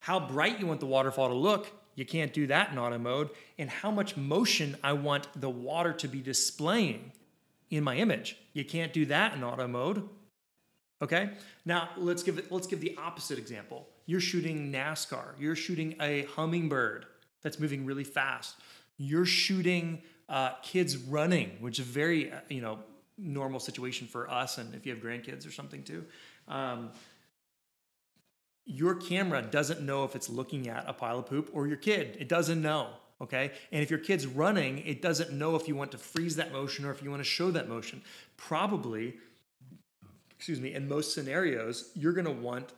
Speaker 2: How bright you want the waterfall to look. You can't do that in auto mode. And how much motion I want the water to be displaying in my image. You can't do that in auto mode. Okay? Now let's give it let's give the opposite example. You're shooting NASCAR. You're shooting a hummingbird that's moving really fast. You're shooting uh, kids running, which is a very uh, you know normal situation for us, and if you have grandkids or something too. Um, your camera doesn't know if it's looking at a pile of poop or your kid. It doesn't know. Okay. And if your kid's running, it doesn't know if you want to freeze that motion or if you want to show that motion. Probably, excuse me, in most scenarios, you're going to want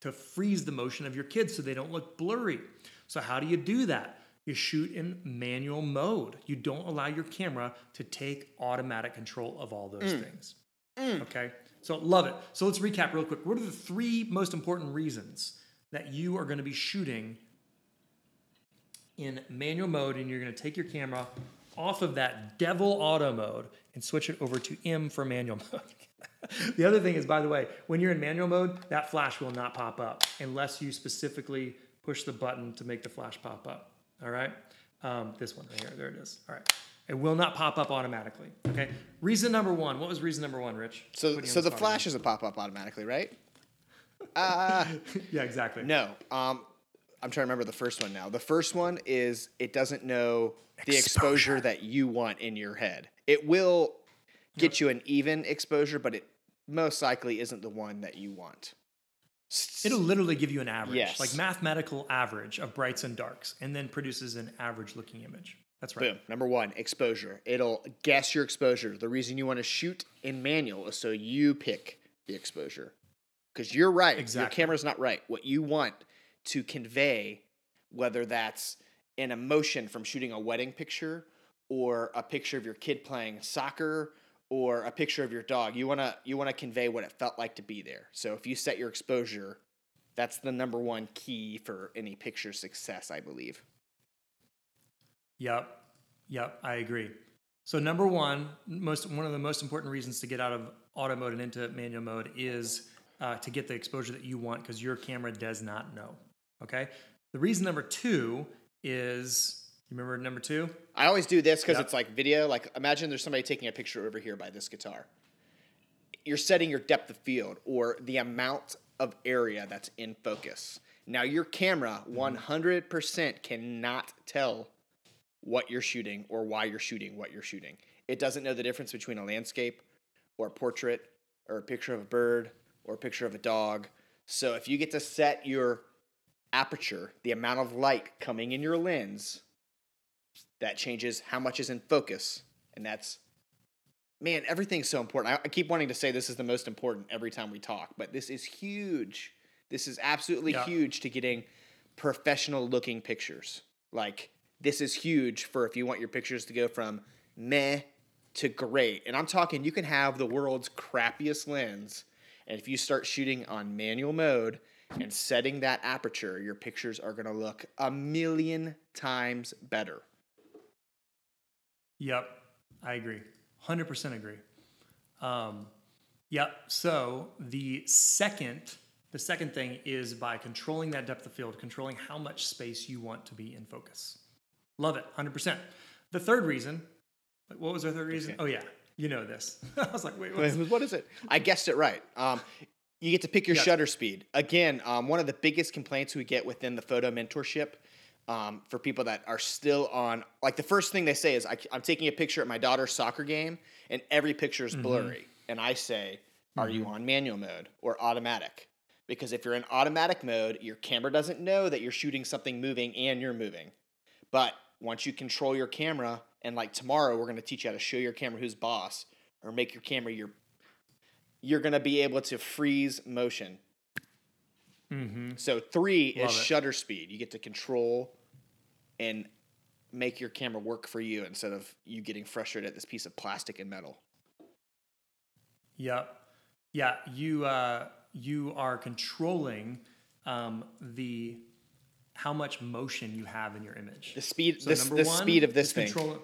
Speaker 2: to freeze the motion of your kids so they don't look blurry. So, how do you do that? You shoot in manual mode. You don't allow your camera to take automatic control of all those mm. things. Mm. Okay. So love it. So let's recap real quick. What are the three most important reasons that you are going to be shooting in manual mode and you're going to take your camera off of that devil auto mode and switch it over to M for manual mode? the other thing is, by the way, when you're in manual mode, that flash will not pop up unless you specifically push the button to make the flash pop up. All right. Um, this one right here. There it is. All right. It will not pop up automatically. Okay. Reason number one. What was reason number one, Rich?
Speaker 3: So, so
Speaker 2: on
Speaker 3: the
Speaker 2: spot
Speaker 3: flash doesn't pop up automatically, right? Uh.
Speaker 2: Yeah, exactly.
Speaker 3: no. Um, I'm trying to remember the first one now. The first one is it doesn't know the exposure that you want in your head. It will get you an even exposure, but it most likely isn't the one that you want.
Speaker 2: It'll literally give you an average,
Speaker 3: Yes.
Speaker 2: like mathematical average of brights and darks, and then produces an average looking image. That's right.
Speaker 3: Boom. Number one, exposure. It'll guess your exposure. The reason you want to shoot in manual is so you pick the exposure. Because you're right. Your camera's not right. What you want to convey, whether that's an emotion from shooting a wedding picture or a picture of your kid playing soccer or a picture of your dog, you wanna you wanna convey what it felt like to be there. So if you set your exposure, that's the number one key for any picture success, I believe.
Speaker 2: Yep. Yep. I agree. So number one, most one of the most important reasons to get out of auto mode and into manual mode is uh, to get the exposure that you want because your camera does not know. Okay. The reason number two is you remember number two?
Speaker 3: I always do this because
Speaker 2: Yep.
Speaker 3: it's like video. Like imagine there's somebody taking a picture over here by this guitar. You're setting your depth of field or the amount of area that's in focus. Now your camera 100% cannot tell what you're shooting or why you're shooting what you're shooting. It doesn't know the difference between a landscape or a portrait or a picture of a bird or a picture of a dog. So if you get to set your aperture, the amount of light coming in your lens, that changes how much is in focus. And that's, man, everything's so important. I, I keep wanting to say this is the most important every time we talk, but this is huge. This is absolutely
Speaker 2: Yeah.
Speaker 3: huge to getting professional looking pictures. Like, this is huge for if you want your pictures to go from meh to great. And I'm talking, you can have the world's crappiest lens. And if you start shooting on manual mode and setting that aperture, your pictures are going to look a million times better.
Speaker 2: Yep, I agree. 100% agree. Um, yep, so the second the second thing is by controlling that depth of field, controlling how much space you want to be in focus. Love it, 100%. The third reason, what was our third reason? Oh yeah, you know this. I was like, wait, what's
Speaker 3: what is it? I guessed it right. Um, you get to pick your
Speaker 2: Yeah.
Speaker 3: shutter speed. Again, um, one of the biggest complaints we get within the photo mentorship um, for people that are still on, like the first thing they say is, I, am taking a picture at my daughter's soccer game, and every picture is blurry. And I say, Are you on manual mode or automatic? Because if you're in automatic mode, your camera doesn't know that you're shooting something moving and you're moving. But once you control your camera, and like tomorrow, we're going to teach you how to show your camera who's boss or make your camera your you're going to be able to freeze motion. So three is
Speaker 2: it.
Speaker 3: shutter speed. You get to control and make your camera work for you instead of you getting frustrated at this piece of plastic and metal.
Speaker 2: Yep. Yeah, you uh, you are controlling um, the how much motion you have in your image.
Speaker 3: The speed,
Speaker 2: So
Speaker 3: this, the
Speaker 2: one
Speaker 3: speed of this
Speaker 2: is
Speaker 3: thing.
Speaker 2: control-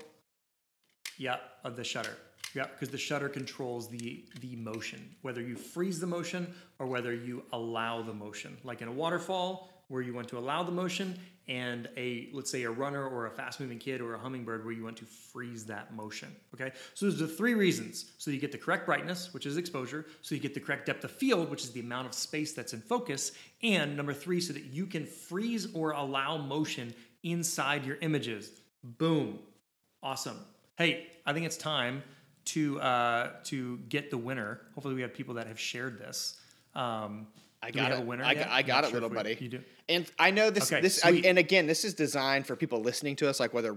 Speaker 2: yeah, of the shutter. Yeah, because the shutter controls the the motion, whether you freeze the motion or whether you allow the motion. Like in a waterfall, where you want to allow the motion, and a let's say a runner or a fast moving kid or a hummingbird where you want to freeze that motion. Okay, so there's the three reasons. So you get the correct brightness, which is exposure. So you get the correct depth of field, which is the amount of space that's in focus, and number three, so that you can freeze or allow motion inside your images. Boom, awesome. Hey, I think it's time to uh, to get the winner. Hopefully, we have people that have shared this. Um,
Speaker 3: I got it.
Speaker 2: a winner
Speaker 3: I, got- I got it,
Speaker 2: sure
Speaker 3: little
Speaker 2: we-
Speaker 3: buddy.
Speaker 2: You do.
Speaker 3: And I know this.
Speaker 2: Okay,
Speaker 3: this I, and again, this is designed for people listening to us, like whether,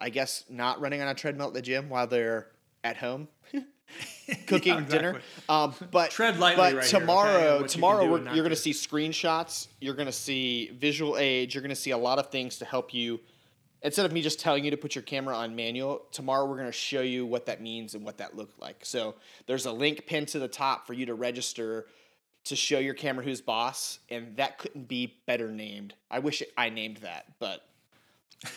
Speaker 3: I guess, not running on a treadmill at the gym while they're at home cooking
Speaker 2: Yeah,
Speaker 3: dinner. Um, but
Speaker 2: Tread lightly
Speaker 3: But
Speaker 2: right here, okay,
Speaker 3: tomorrow,
Speaker 2: you
Speaker 3: tomorrow we're, you're going to see screenshots. You're going to see visual aids. You're going to see a lot of things to help you. Instead of me just telling you to put your camera on manual, tomorrow we're going to show you what that means and what that looked like. So there's a link pinned to the top for you to register to show your camera who's boss, and that couldn't be better named. I wish I named that, but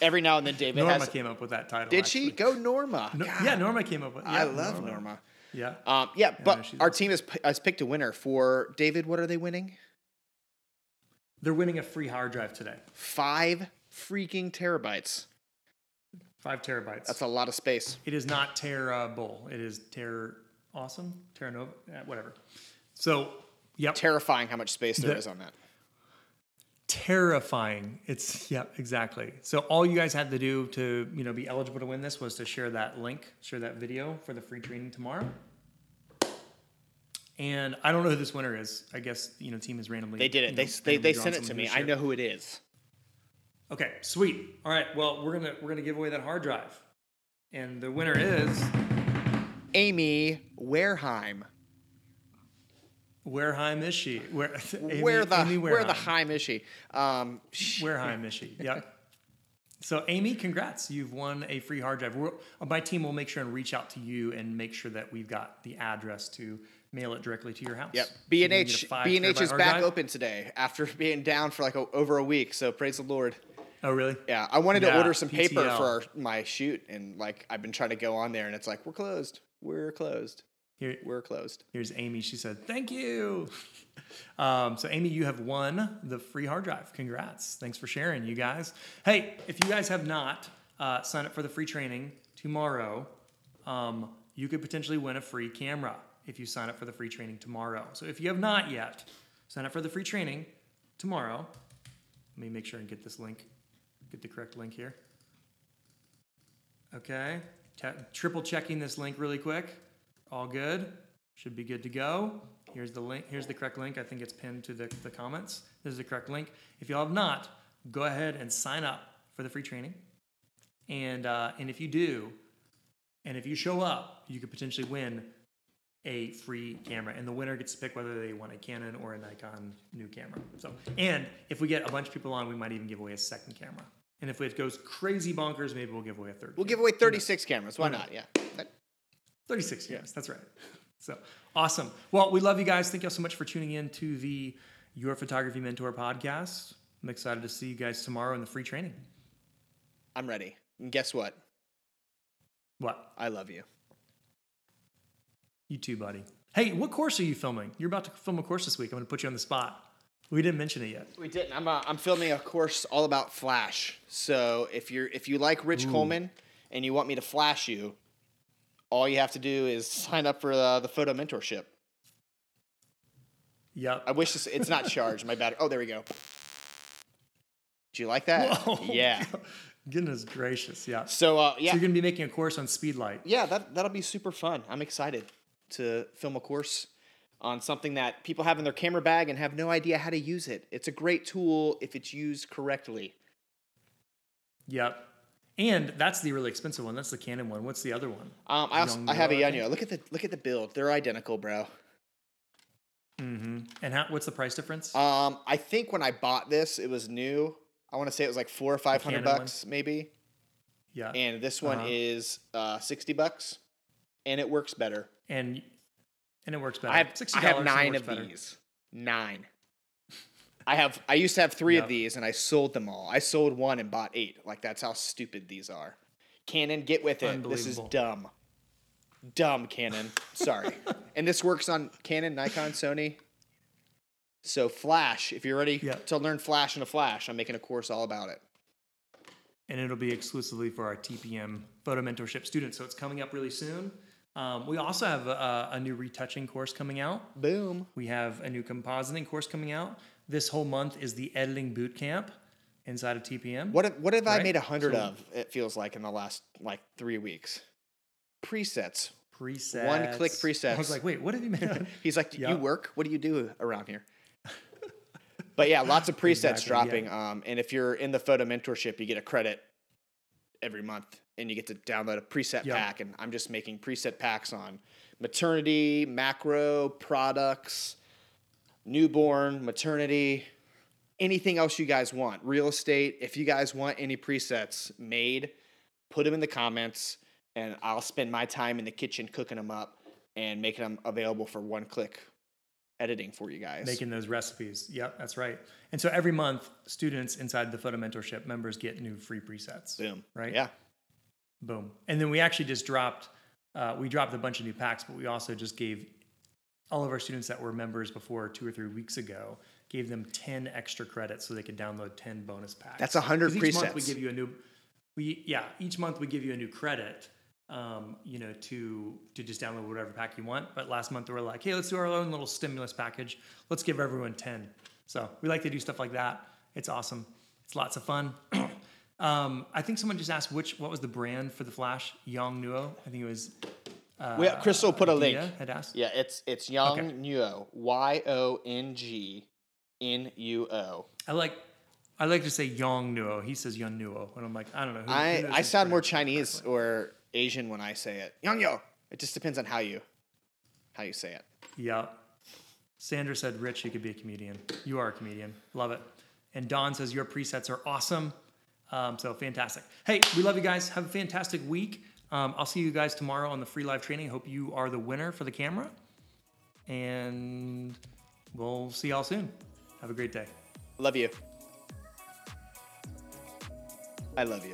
Speaker 3: every now and then David
Speaker 2: Norma
Speaker 3: has.
Speaker 2: came up with that title.
Speaker 3: Did she go Norma?
Speaker 2: No- yeah, Norma came up with.
Speaker 3: I love Norma.
Speaker 2: Yeah.
Speaker 3: Um, yeah, but our
Speaker 2: awesome.
Speaker 3: team has, has picked a winner for David. What are they winning?
Speaker 2: They're winning a free hard drive today.
Speaker 3: Five freaking terabytes.
Speaker 2: Five terabytes.
Speaker 3: That's a lot of space.
Speaker 2: it is not Terrible. It is Terra Awesome. Terra Nova. whatever. So, yep.
Speaker 3: Terrifying how much space there
Speaker 2: The-
Speaker 3: is on that.
Speaker 2: terrifying. It's yeah, exactly. So all you guys had to do to you know be eligible to win this was to share that link, share that video for the free training tomorrow. And I don't know who this winner is. I guess you know team is randomly.
Speaker 3: They did it.
Speaker 2: you know,
Speaker 3: they, they sent it to me. I know who it is.
Speaker 2: Okay, sweet. All right. Well, we're gonna we're gonna give away that hard drive, and the winner is
Speaker 3: Amy Wareheim.
Speaker 2: Wareheim is she? Where Amy,
Speaker 3: where the
Speaker 2: Amy
Speaker 3: where the. Heim is she? Um, sh-
Speaker 2: Wareheim is she? Yep. So Amy, congrats! You've won a free hard drive. We're, my team will make sure and reach out to you and make sure that we've got the address to mail it directly to your house.
Speaker 3: Yep. B and H
Speaker 2: get a five
Speaker 3: B and H is back
Speaker 2: drive.
Speaker 3: open today after being down for like a, over a week. So praise the Lord.
Speaker 2: Oh, really?
Speaker 3: Yeah, I wanted to order some paper for our, my shoot, and like I've been trying to go on there, and it's like we're closed. We're closed.
Speaker 2: Here,
Speaker 3: We're closed.
Speaker 2: here's Amy. She said, "Thank you." Um, so Amy, you have won the free hard drive. Congrats! Thanks for sharing, you guys. Hey, if you guys have not uh, signed up for the free training tomorrow, um, you could potentially win a free camera if you sign up for the free training tomorrow. So if you have not yet, sign up for the free training tomorrow. Let me make sure and get this link, get the correct link here. Okay, Ta- triple checking this link really quick. All good. Should be good to go. Here's the link. Here's the correct link. I think it's pinned to the, the comments. This is the correct link. If you all have not, go ahead and sign up for the free training. And uh, and if you do, and if you show up, you could potentially win a free camera, and the winner gets to pick whether they want a Canon or a Nikon new camera. So, and if we get a bunch of people on, we might even give away a second camera. And if it goes crazy bonkers, maybe we'll give away a third.
Speaker 3: We'll
Speaker 2: camera.
Speaker 3: give away 36 cameras. Why not? Yeah. That-
Speaker 2: 36 years. That's right. So awesome. Well, we love you guys. Thank you all so much for tuning in to the Your Photography Mentor podcast. I'm excited to see you guys tomorrow in the free training.
Speaker 3: I'm ready. And guess what?
Speaker 2: What?
Speaker 3: I love you.
Speaker 2: You too, buddy. Hey, what course are you filming? You're about to film a course this week. I'm going to put you on the spot. We didn't mention it yet.
Speaker 3: We didn't. I'm uh, I'm filming a course all about Flash. So if you're if you like Rich Coleman and you want me to flash you, all you have to do is sign up for the, the photo mentorship.
Speaker 2: Yep.
Speaker 3: I wish this, it's not charged. My bad. Oh, there we go. Do you like that?
Speaker 2: Whoa.
Speaker 3: Yeah.
Speaker 2: Goodness gracious. Yeah.
Speaker 3: So uh,
Speaker 2: So
Speaker 3: yeah,
Speaker 2: you're going to be making a course on speedlight.
Speaker 3: yeah, that that'll be super fun. I'm excited to film a course on something that people have in their camera bag and have no idea how to use it. It's a great tool if it's used correctly.
Speaker 2: Yep. And that's the really expensive one. That's the Canon one. What's the other one?
Speaker 3: Um, I also I have a Yanyo. Look at the look at the build. They're identical, bro.
Speaker 2: Mm-hmm. And how, what's the price difference?
Speaker 3: Um, I think when I bought this, it was new. I want to say it was like four or five hundred
Speaker 2: Canon one?
Speaker 3: bucks, maybe.
Speaker 2: yeah.
Speaker 3: And this one
Speaker 2: Uh-huh.
Speaker 3: is uh, sixty bucks, and it works better.
Speaker 2: and and it works better.
Speaker 3: I have
Speaker 2: $60
Speaker 3: I have nine of
Speaker 2: better.
Speaker 3: these. Nine. I have I used to have three
Speaker 2: Yep.
Speaker 3: of these, and I sold them all. I sold one and bought eight. Like that's how stupid these are. Canon, get with it. This is dumb. Dumb Canon. Sorry. and this works on Canon, Nikon, Sony. So Flash, if you're ready
Speaker 2: Yeah.
Speaker 3: to learn Flash and a Flash, I'm making a course all about it.
Speaker 2: and it'll be exclusively for our TPM photo mentorship students. So it's coming up really soon. Um, we also have a, a new retouching course coming out.
Speaker 3: Boom.
Speaker 2: We have a new compositing course coming out. This whole month is the editing boot camp inside of TPM.
Speaker 3: What have, what have I made a hundred
Speaker 2: So-
Speaker 3: of? It feels like in the last like three weeks. Presets.
Speaker 2: presets?
Speaker 3: One-click presets.
Speaker 2: I was like, wait, what have you made?
Speaker 3: He's like,
Speaker 2: Yeah.
Speaker 3: you work? What do you do around here? but yeah, lots of presets
Speaker 2: Exactly,
Speaker 3: dropping.
Speaker 2: yeah.
Speaker 3: Um, and if you're in the photo mentorship, you get a credit every month, and you get to download a preset
Speaker 2: Yep.
Speaker 3: pack. And I'm just making preset packs on maternity, macro, products, newborn, maternity, anything else you guys want. Real estate. If you guys want any presets made, put them in the comments, and I'll spend my time in the kitchen cooking them up and making them available for one click editing for you guys.
Speaker 2: making those recipes. Yep, that's right. And so every month, students inside the photo mentorship members get new free presets.
Speaker 3: Boom.
Speaker 2: Right?
Speaker 3: Yeah.
Speaker 2: Boom. And then we actually just dropped, uh, we dropped a bunch of new packs, but we also just gave all of our students that were members before two or three weeks ago, gave them 10 extra credits so they could download 10 bonus packs.
Speaker 3: That's 100
Speaker 2: Each month we give you a new, we, yeah, each month we give you a new credit. Um, you know, to to just download whatever pack you want. But last month we were like, hey, let's do our own little stimulus package. Let's give everyone ten. So we like to do stuff like that. It's awesome. It's lots of fun. um, I think someone just asked which what was the brand for the Flash Yong Nuo. I think it was. Uh,
Speaker 3: We, Crystal put a link.
Speaker 2: Had asked.
Speaker 3: Yeah, it's it's Young
Speaker 2: Okay.
Speaker 3: Nuo. Y O N G N U O.
Speaker 2: I like. I like to say Yong Nuo. He says Yong Nuo, and I'm like, I don't know. Who, who
Speaker 3: I
Speaker 2: knows
Speaker 3: I sound more Chinese
Speaker 2: correctly?
Speaker 3: or Asian when I say it. Young Yo. It just depends on how you how you say it.
Speaker 2: Yep. Sandra said, Rich, you could be a comedian. You are a comedian. Love it. And Don says, Your presets are awesome. Um, so fantastic. Hey, we love you guys. Have a fantastic week. Um, I'll see you guys tomorrow on the free live training. Hope you are the winner for the camera. And we'll see y'all soon. Have a great day.
Speaker 3: Love you. I love you.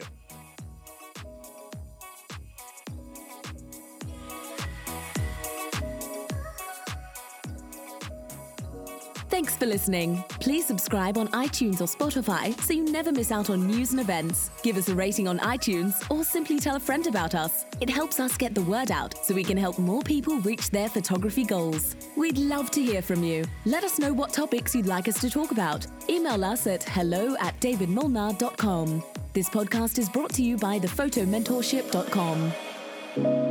Speaker 1: For listening. Please subscribe on iTunes or Spotify so you never miss out on news and events. Give us a rating on iTunes or simply tell a friend about us. It helps us get the word out so we can help more people reach their photography goals. We'd love to hear from you. Let us know what topics you'd like us to talk about. Email us at hello at davidmolnar.com. This podcast is brought to you by thephotomentorship.com.